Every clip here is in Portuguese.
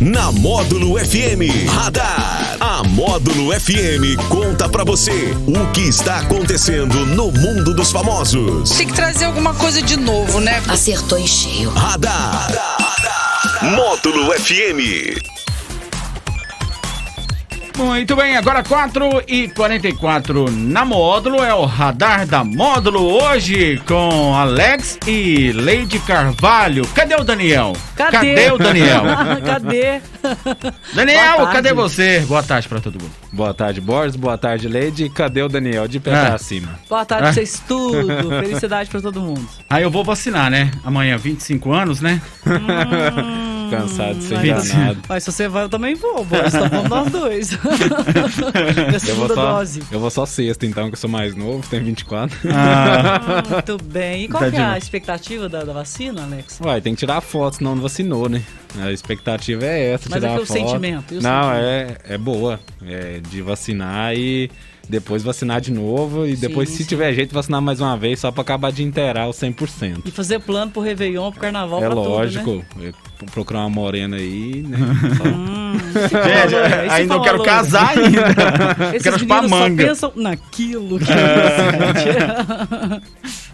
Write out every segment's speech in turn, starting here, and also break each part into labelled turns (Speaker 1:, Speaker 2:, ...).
Speaker 1: Na Módulo FM Radar. A Módulo FM conta pra você o que está acontecendo no mundo dos famosos.
Speaker 2: Tem que trazer alguma coisa de novo, né?
Speaker 3: Acertou em cheio.
Speaker 1: Radar. Módulo FM.
Speaker 4: Muito bem, agora 4 e 44 na Módulo, é o Radar da Módulo hoje com Alex e Lady Carvalho. Cadê o Daniel?
Speaker 5: Cadê?
Speaker 4: o Daniel?
Speaker 5: Cadê?
Speaker 4: Daniel, cadê você? Boa tarde pra todo mundo.
Speaker 6: Boa tarde, Boris. Boa tarde, Lady. Cadê o Daniel? De pé
Speaker 4: Ah.
Speaker 6: pra cima.
Speaker 5: Boa tarde
Speaker 4: Ah.
Speaker 5: pra vocês tudo. Felicidade pra todo mundo.
Speaker 4: Aí eu vou vacinar, né? Amanhã, 25 anos, né?
Speaker 6: Cansado de ser
Speaker 5: mas-
Speaker 6: enganado.
Speaker 5: Mas se você vai, eu também vou. Tá bom nós dois. Minha
Speaker 6: Eu vou, só,
Speaker 5: dose.
Speaker 6: eu vou só sexta, então, que eu sou mais novo, tenho 24.
Speaker 4: Ah,
Speaker 5: Muito bem. E qual
Speaker 4: Tá
Speaker 5: que é a expectativa da, da vacina, Alex?
Speaker 6: Uai, tem que tirar foto, senão não vacinou, né? A expectativa é essa,
Speaker 5: Mas
Speaker 6: tirar
Speaker 5: é que
Speaker 6: a
Speaker 5: o
Speaker 6: foto.
Speaker 5: sentimento, e o
Speaker 6: não,
Speaker 5: sentimento?
Speaker 6: é, é boa. É de vacinar e depois vacinar de novo. E depois,
Speaker 5: Sim,
Speaker 6: se
Speaker 5: sim.
Speaker 6: tiver jeito, vacinar mais uma vez, só pra acabar de inteirar o 100%.
Speaker 5: E fazer plano pro Réveillon, pro Carnaval,
Speaker 6: É
Speaker 5: pra
Speaker 6: lógico.
Speaker 5: tudo, né?
Speaker 6: procurar uma morena aí, né?
Speaker 5: Hum,
Speaker 4: gente,
Speaker 5: você
Speaker 4: ainda eu quero casar ainda.
Speaker 5: Esses
Speaker 4: quero chupar
Speaker 5: meninos só
Speaker 4: manga.
Speaker 5: pensam naquilo. Que é.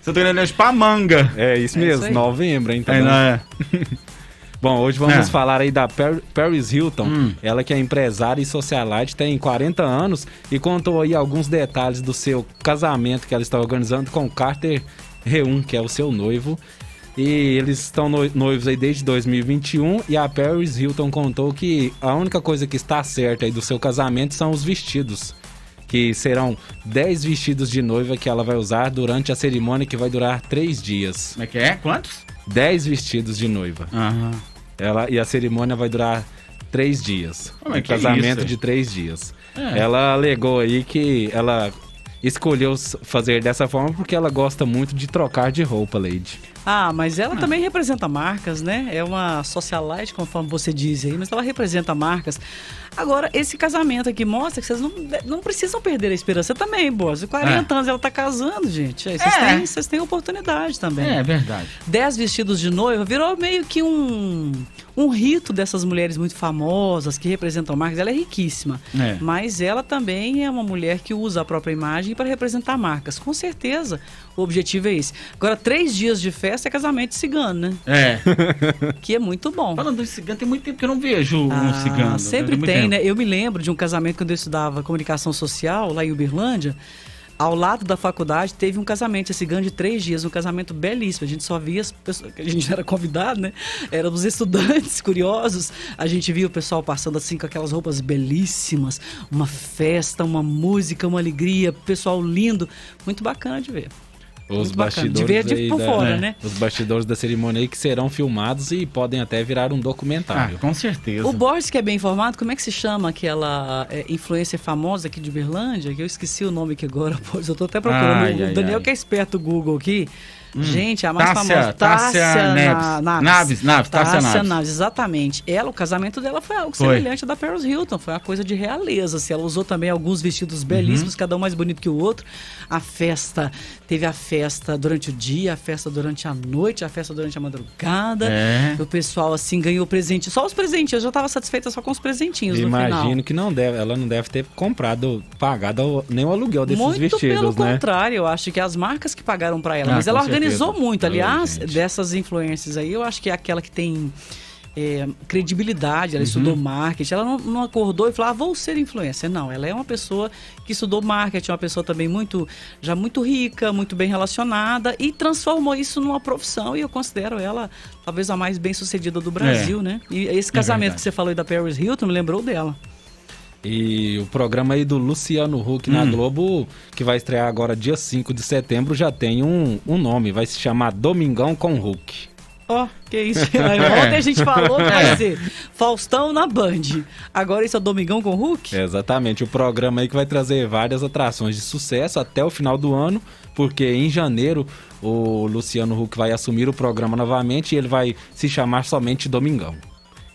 Speaker 4: Você tá querendo chupar manga.
Speaker 6: É isso
Speaker 5: É
Speaker 6: mesmo,
Speaker 5: isso
Speaker 6: novembro, hein? tá bom?
Speaker 4: não é?
Speaker 6: Bom, hoje vamos
Speaker 4: É.
Speaker 6: falar aí da Per- Paris Hilton.
Speaker 4: Hum.
Speaker 6: Ela que é empresária e socialite, tem 40 anos e contou aí alguns detalhes do seu casamento que ela está organizando com Carter Reum, que é o seu noivo. E eles estão noi- noivos aí desde 2021 e a Paris Hilton contou que a única coisa que está certa aí do seu casamento são os vestidos. Que serão 10 vestidos de noiva que ela vai usar durante a cerimônia que vai durar 3 dias.
Speaker 4: Como é que é? Quantos?
Speaker 6: 10 vestidos de noiva.
Speaker 4: Aham.
Speaker 6: Ela, e a cerimônia vai durar três dias.
Speaker 4: Como é
Speaker 6: um
Speaker 4: que é
Speaker 6: casamento
Speaker 4: isso?
Speaker 6: de três dias.
Speaker 4: É.
Speaker 6: Ela alegou aí que ela escolheu fazer dessa forma porque ela gosta muito de trocar de roupa, Lady.
Speaker 5: Ah, mas ela também representa marcas, né? É uma socialite, conforme você diz aí, mas ela representa marcas. Agora, esse casamento aqui mostra que vocês não, não precisam perder a esperança também, Boas. 40 anos ela tá casando, gente. Vocês
Speaker 4: É.
Speaker 5: têm, vocês têm oportunidade também.
Speaker 4: É verdade.
Speaker 5: 10 vestidos de noiva virou meio que um, um rito dessas mulheres muito famosas que representam marcas. Ela é riquíssima,
Speaker 4: É.
Speaker 5: mas ela também é uma mulher que usa a própria imagem para representar marcas. Com certeza, o objetivo é esse. Agora, três dias de festa é casamento cigano, né?
Speaker 4: É.
Speaker 5: Que é muito bom.
Speaker 4: Falando em cigano, tem muito tempo que eu não vejo um
Speaker 5: Ah,
Speaker 4: cigano.
Speaker 5: Sempre
Speaker 4: muito
Speaker 5: tem,
Speaker 4: tempo.
Speaker 5: né? Eu me lembro de um casamento quando eu estudava comunicação social lá em Uberlândia. Ao lado da faculdade teve um casamento cigano de três dias, um casamento belíssimo. A gente só via as pessoas, a gente era convidado, né? Eram os estudantes curiosos. A gente via o pessoal passando assim com aquelas roupas belíssimas, uma festa, uma música, uma alegria, pessoal lindo, muito bacana de ver.
Speaker 6: Os
Speaker 5: Muito bacana.
Speaker 6: bastidores
Speaker 5: por
Speaker 6: da-
Speaker 5: fora,
Speaker 4: é.
Speaker 5: né?
Speaker 6: Os bastidores da cerimônia aí que serão filmados e podem até virar um
Speaker 4: Ah,
Speaker 6: documentário.
Speaker 4: com certeza.
Speaker 5: O Borges, que é bem informado, como é que se chama aquela é, influencer famosa aqui de Uberlândia? Que eu esqueci o nome aqui agora, Borges. Eu tô até procurando.
Speaker 4: Ai,
Speaker 5: o
Speaker 4: ai,
Speaker 5: Daniel,
Speaker 4: ai.
Speaker 5: que é esperto do Google aqui. Gente, a mais
Speaker 4: Tássia-
Speaker 5: famosa.
Speaker 4: Tássia Neves.
Speaker 5: Na-
Speaker 4: Naves, Naves, Tássia Naves.
Speaker 5: exatamente. Ela, o casamento dela foi algo
Speaker 4: Foi.
Speaker 5: semelhante ao da Paris Hilton. Foi uma coisa de realeza. assim. Ela usou também alguns vestidos belíssimos,
Speaker 4: Uhum.
Speaker 5: cada um mais bonito que o outro. A festa, teve a festa durante o dia, a festa durante a noite, a festa durante a madrugada.
Speaker 4: É.
Speaker 5: O pessoal, assim, ganhou presente. Só os presentinhos. Eu já tava satisfeita só com os presentinhos no final.
Speaker 6: Imagino que não deve, ela não deve ter comprado, pagado nem o aluguel desses
Speaker 5: Muito pelo
Speaker 6: vestidos, né?
Speaker 5: contrário, eu acho que as marcas que pagaram pra ela.
Speaker 4: Ah,
Speaker 5: mas ela organizou
Speaker 4: certeza.
Speaker 5: muito. Aliás,
Speaker 4: Ai,
Speaker 5: dessas influências aí, eu acho que é aquela que tem é, credibilidade,
Speaker 4: Uhum.
Speaker 5: ela estudou marketing. Ela não, não acordou e falou, ah, vou ser influencer. Não, ela é uma pessoa que estudou marketing, uma pessoa também muito, já muito rica, muito bem relacionada e transformou isso numa profissão. E eu considero ela talvez a mais bem sucedida do Brasil, né? E esse casamento
Speaker 4: verdade.
Speaker 5: que você falou aí da Paris Hilton me lembrou dela.
Speaker 6: E o programa aí do Luciano Huck na
Speaker 4: Hum.
Speaker 6: Globo, que vai estrear agora dia 5 de setembro, já tem um, um nome, vai se chamar Domingão com Huck.
Speaker 5: Ó, que isso. Aí, Ontem a gente falou que
Speaker 4: É.
Speaker 5: vai ser Faustão na Band. Agora isso é Domingão com Hulk?
Speaker 6: É, exatamente, o programa aí que vai trazer várias atrações de sucesso até o final do ano, porque em janeiro o Luciano Huck vai assumir o programa novamente e ele vai se chamar somente Domingão.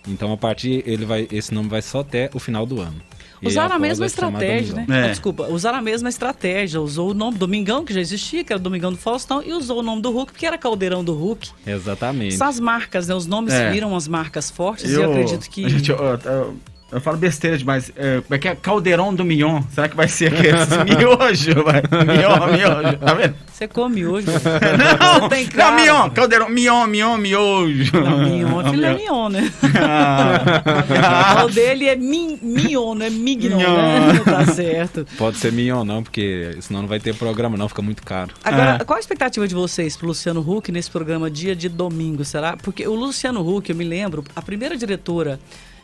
Speaker 6: Então a partir ele vai esse nome vai só até o final do ano.
Speaker 5: Usaram a mesma
Speaker 6: chamar
Speaker 5: estratégia, né?
Speaker 4: É.
Speaker 5: Ah, Desculpa, usaram a mesma estratégia. Usou o nome Domingão, que já existia, que era o Domingão do Faustão, e usou o nome do Hulk, porque era Caldeirão do Hulk.
Speaker 6: Exatamente.
Speaker 5: São as marcas, né? Os nomes
Speaker 4: É.
Speaker 5: viram as marcas fortes e eu acredito que.
Speaker 4: Gente, eu, eu- eu falo besteira demais. É, como é que é? Caldeirão do Mignon. Será que vai ser aquele miojo? Vai? Mignon, miojo. Tá vendo?
Speaker 5: Você come hoje, velho.
Speaker 4: Não,
Speaker 5: tem
Speaker 4: não,
Speaker 5: cara.
Speaker 4: Mignon. Caldeirão. Mignon, Mignon, miojo.
Speaker 5: Não, mignon é filé mignon, né?
Speaker 4: Ah.
Speaker 5: O dele é min, mignon, não é mignon,
Speaker 4: Mignon.
Speaker 5: né? Tá certo.
Speaker 6: Pode ser mignon não, porque senão não vai ter programa não, fica muito caro.
Speaker 5: Agora,
Speaker 4: É.
Speaker 5: qual a expectativa de vocês pro Luciano Huck nesse programa dia de domingo, será? Porque o Luciano Huck, eu me lembro, a primeira diretora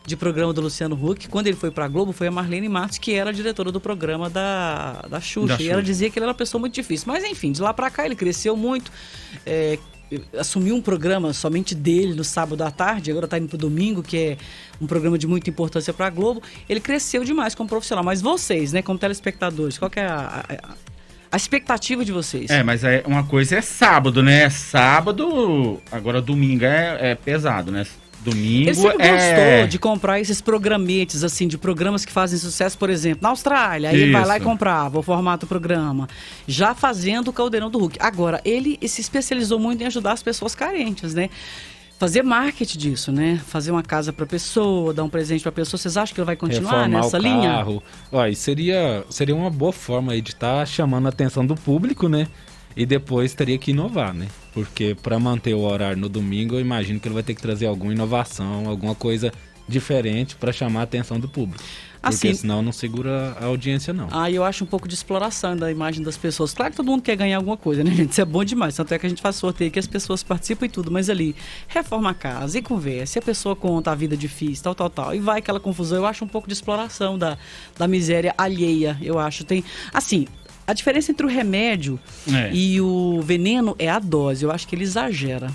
Speaker 5: de programa do Luciano Huck, quando ele foi pra Globo, foi a Marlene Matos, que era a diretora do programa da, da Xuxa.
Speaker 4: Da
Speaker 5: E ela
Speaker 4: Xuxa.
Speaker 5: dizia que ele era uma pessoa muito difícil. Mas enfim, de lá pra cá ele cresceu muito. é, assumiu um programa somente dele no sábado à tarde, agora tá indo pro domingo, que é um programa de muita importância pra Globo. Ele cresceu demais como profissional. Mas vocês, né, como telespectadores, qual que é a- a- a expectativa de vocês?
Speaker 4: É, mas é, uma coisa é sábado, né? Sábado, agora domingo é, é pesado, né? Domingo
Speaker 5: Ele sempre
Speaker 4: é...
Speaker 5: gostou de comprar esses programetes, assim, de programas que fazem sucesso, por exemplo, na Austrália. Aí ele vai lá e comprava o formato do programa, já fazendo o Caldeirão do Hulk. Agora, ele se especializou muito em ajudar as pessoas carentes, né? Fazer marketing disso, né? Fazer uma casa pra pessoa, dar um presente pra pessoa. Vocês acham que ele vai continuar
Speaker 6: Reformar
Speaker 5: nessa
Speaker 6: o
Speaker 5: linha?
Speaker 6: carro. Ó, e seria, seria uma boa forma aí de estar chamando a atenção do público, né? E depois teria que inovar, né? Porque para manter o horário no domingo, eu imagino que ele vai ter que trazer alguma inovação, alguma coisa diferente para chamar a atenção do público.
Speaker 5: Assim-
Speaker 6: Porque senão não segura a audiência, não.
Speaker 5: Ah, eu acho um pouco de exploração da imagem das pessoas. Claro que todo mundo quer ganhar alguma coisa, né, gente? Isso é bom demais. Tanto é que a gente faz sorteio que as pessoas participam e tudo. Mas ali, reforma a casa e conversa. E a pessoa conta a vida difícil, tal, tal, tal. E vai aquela confusão. Eu acho um pouco de exploração da, da miséria alheia, eu acho. Tem, assim... A diferença entre o remédio
Speaker 4: É.
Speaker 5: e o veneno é a dose. Eu acho que ele exagera.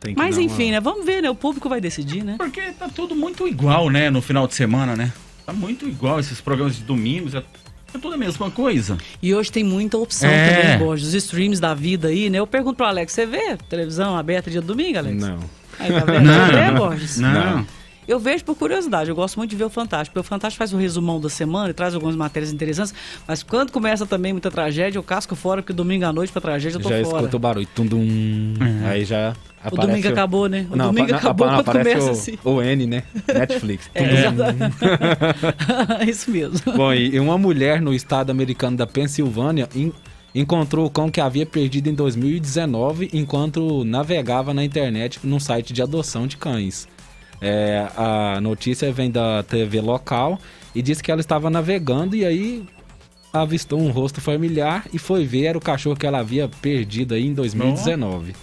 Speaker 6: Tem que
Speaker 5: Mas
Speaker 6: dar uma-
Speaker 5: enfim, né? Vamos ver, né? O público vai decidir, né?
Speaker 4: Porque tá tudo muito igual, né? No final de semana, né? Tá muito igual esses programas de domingos. É, é tudo a mesma coisa.
Speaker 5: E hoje tem muita opção
Speaker 4: É.
Speaker 5: também, Borges. Os streams da vida aí, né? Eu pergunto pro Alex, você vê televisão aberta dia domingo, Alex?
Speaker 6: Não.
Speaker 5: Aí, tá vendo? Você vê, Borges?
Speaker 4: Não.
Speaker 5: Eu vejo por curiosidade, eu gosto muito de ver o Fantástico. Porque o Fantástico faz o resumão da semana e traz algumas matérias interessantes, mas quando começa também muita tragédia, eu casco fora, porque domingo à noite pra tragédia eu tô
Speaker 6: Já
Speaker 5: fora.
Speaker 6: escuta o barulho. Tum-dum. Aí já
Speaker 5: O domingo acabou, né? O
Speaker 6: Não,
Speaker 5: domingo
Speaker 6: apa-
Speaker 5: acabou
Speaker 6: apa-
Speaker 5: quando começa
Speaker 6: o,
Speaker 5: assim.
Speaker 6: o N, né? Netflix.
Speaker 5: É, exatamente. Isso mesmo.
Speaker 6: Bom, e uma mulher no estado americano da Pensilvânia en- encontrou o cão que havia perdido em 2019 enquanto navegava na internet num site de adoção de cães. É, a notícia vem da TV local e diz que ela estava navegando e aí avistou um rosto familiar e foi ver era o cachorro que ela havia perdido aí em 2019.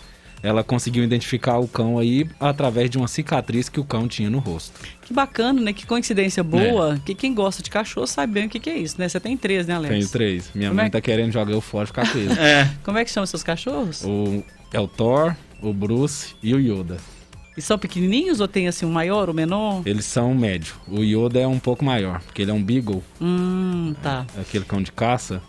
Speaker 6: Ela conseguiu identificar o cão aí através de uma cicatriz que o cão tinha no rosto.
Speaker 5: Que bacana, né? Que coincidência boa. Que quem gosta de cachorro sabe bem o que, que é isso, né? Você tem três, né, Alex?
Speaker 6: Tenho três. Minha
Speaker 5: Como
Speaker 6: mãe
Speaker 5: é
Speaker 6: tá querendo jogar eu fora e ficar com ele.
Speaker 4: É.
Speaker 5: Como é que chamam seus cachorros?
Speaker 6: O, é o Thor, o Bruce e o Yoda.
Speaker 5: E são pequenininhos ou tem assim um maior ou menor?
Speaker 6: Eles são médio. O Yoda é um pouco maior, porque ele é um Beagle,
Speaker 5: Hum, tá.
Speaker 6: aquele cão de caça.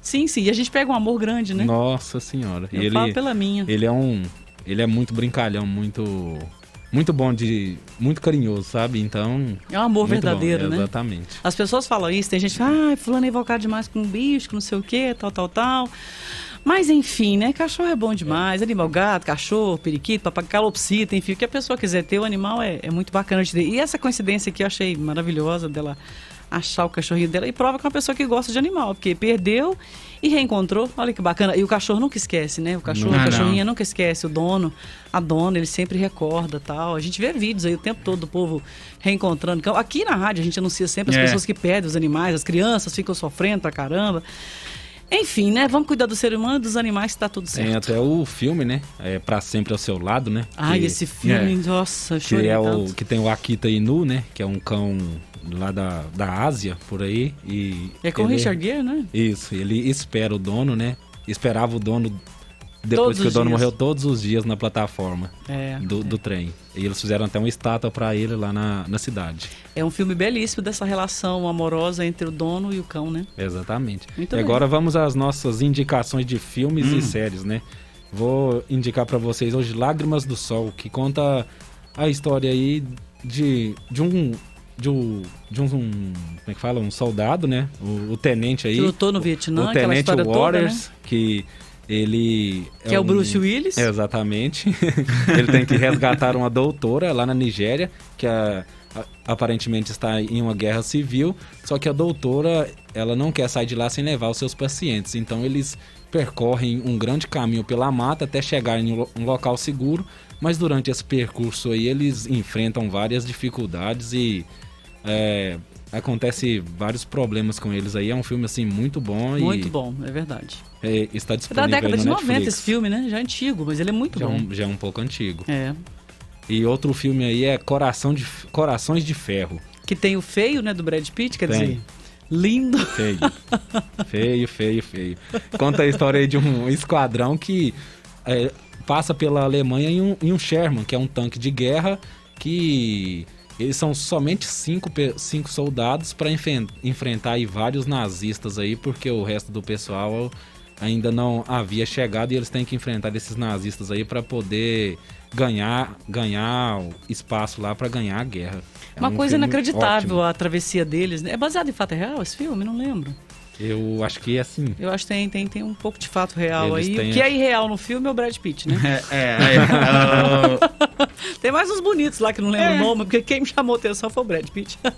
Speaker 5: Sim, sim. E a gente pega um amor grande, né?
Speaker 6: Nossa senhora.
Speaker 5: Eu
Speaker 6: E
Speaker 5: falo
Speaker 6: ele,
Speaker 5: pela minha.
Speaker 6: ele é um. Ele é muito brincalhão, muito. Muito bom de. Muito carinhoso, sabe? Então.
Speaker 5: É um amor
Speaker 6: muito bom,
Speaker 5: verdadeiro, né?
Speaker 6: Exatamente.
Speaker 5: As pessoas falam isso, tem gente que fala, ah, fulano é invocado demais com um bicho, não sei o que, tal, tal, tal. Mas enfim, né? Cachorro é bom demais. Animal, gato, cachorro, periquito, papagaio, calopsita, enfim. O que a pessoa quiser ter, o animal é, é muito bacana de ter. E essa coincidência aqui eu achei maravilhosa dela achar o cachorrinho dela e prova que é uma pessoa que gosta de animal, porque perdeu e reencontrou. Olha que bacana. E o cachorro nunca esquece, né? O cachorro,
Speaker 4: Não.
Speaker 5: a
Speaker 4: Ah,
Speaker 5: cachorrinha
Speaker 4: não.
Speaker 5: nunca esquece. O dono, a dona, ele sempre recorda tal. A gente vê vídeos aí o tempo todo do povo reencontrando. Aqui na rádio a gente anuncia sempre as
Speaker 4: É.
Speaker 5: pessoas que perdem os animais, as crianças ficam sofrendo pra caramba. Enfim, né? Vamos cuidar do ser humano dos animais que tá tudo
Speaker 6: Tem
Speaker 5: certo.
Speaker 6: até o filme, né? É Pra Sempre ao Seu Lado, né?
Speaker 5: Ai,
Speaker 6: Que-
Speaker 5: esse filme, nossa,
Speaker 6: Que é o que tem o Akita Inu, né? Que é um cão lá da, da Ásia, por aí. E
Speaker 5: É com o Richard Gere, né?
Speaker 6: Isso, ele espera o dono, né? Esperava o dono depois
Speaker 5: Todos
Speaker 6: que o dono
Speaker 5: dias.
Speaker 6: morreu todos os dias na plataforma
Speaker 5: É,
Speaker 6: do, do trem. E eles fizeram até uma estátua pra ele lá na, na cidade.
Speaker 5: é um filme belíssimo dessa relação amorosa entre o dono e o cão, né?
Speaker 6: Exatamente.
Speaker 5: Muito
Speaker 6: e
Speaker 5: bem.
Speaker 6: agora vamos às nossas indicações de filmes
Speaker 4: Hum.
Speaker 6: e séries, né? Vou indicar pra vocês hoje Lágrimas do Sol, que conta a história aí de, de um de, um, de um, como é que fala, um soldado, né? O, o tenente aí.
Speaker 5: Que lutou no Vietnã,
Speaker 6: o
Speaker 5: aquela
Speaker 6: tenente Waters,
Speaker 5: toda, né?
Speaker 6: que ele
Speaker 5: Que é o
Speaker 6: um-
Speaker 5: Bruce Willis.
Speaker 6: É, exatamente. ele tem que resgatar uma doutora lá na Nigéria, que a- a- aparentemente está em uma guerra civil, só que a doutora, ela não quer sair de lá sem levar os seus pacientes. Então eles percorrem um grande caminho pela mata até chegar em um um local seguro, mas durante esse percurso aí eles enfrentam várias dificuldades e é, acontece vários problemas com eles aí. É um filme assim muito bom
Speaker 5: Muito
Speaker 6: e
Speaker 5: bom, é verdade.
Speaker 6: é, está
Speaker 5: É da
Speaker 6: disponível
Speaker 5: década
Speaker 6: aí
Speaker 5: de
Speaker 6: no
Speaker 5: 90
Speaker 6: Netflix.
Speaker 5: esse filme, né? Já é antigo, mas ele é muito
Speaker 6: Já é,
Speaker 5: bom.
Speaker 6: um, já é um pouco antigo.
Speaker 5: É.
Speaker 6: E outro filme aí é Coração de, Corações de Ferro.
Speaker 5: Que tem o feio, né, do Brad Pitt, quer
Speaker 6: Tem.
Speaker 5: dizer, lindo.
Speaker 6: Feio. feio, feio, feio. Conta a história aí de um esquadrão que é, passa pela Alemanha em um, em um Sherman, que é um tanque de guerra que eles são somente cinco, cinco soldados para enfrentar aí vários nazistas aí, porque o resto do pessoal ainda não havia chegado e eles têm que enfrentar esses nazistas aí para poder ganhar ganhar o espaço lá para ganhar a guerra. É
Speaker 5: Uma
Speaker 6: um
Speaker 5: coisa inacreditável
Speaker 6: ótimo.
Speaker 5: a travessia deles. né? É baseado em fato real esse filme? Não lembro.
Speaker 6: Eu acho que é assim.
Speaker 5: Eu acho que tem, tem, tem um pouco de fato real
Speaker 6: Eles
Speaker 5: aí.
Speaker 6: têm
Speaker 5: O que é irreal no filme é o Brad Pitt, né?
Speaker 4: É, é, é, ah,
Speaker 5: tem mais uns bonitos lá que não lembro
Speaker 4: É.
Speaker 5: o nome, porque quem me chamou a atenção foi o Brad Pitt.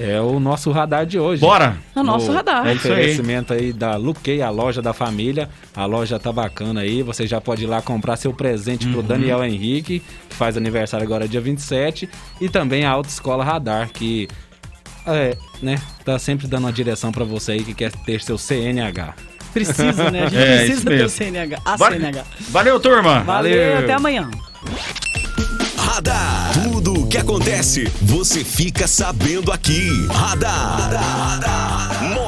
Speaker 6: É o nosso radar de hoje.
Speaker 4: bora!
Speaker 5: É o nosso
Speaker 6: O-
Speaker 5: radar.
Speaker 6: É
Speaker 4: aí.
Speaker 6: oferecimento aí da Luquei, a loja da família. A loja tá bacana aí. Você já pode ir lá comprar seu presente
Speaker 4: Uhum.
Speaker 6: pro Daniel Henrique, que faz aniversário agora dia 27. E também a Autoescola Radar, que é, né, tá sempre dando uma direção pra você aí que quer ter seu CNH.
Speaker 5: Precisa, né? A gente
Speaker 4: É,
Speaker 5: precisa ter o CNH. A CNH.
Speaker 4: Valeu, turma!
Speaker 5: Valeu, até amanhã.
Speaker 1: Acontece, você fica sabendo aqui. Radar. Módulo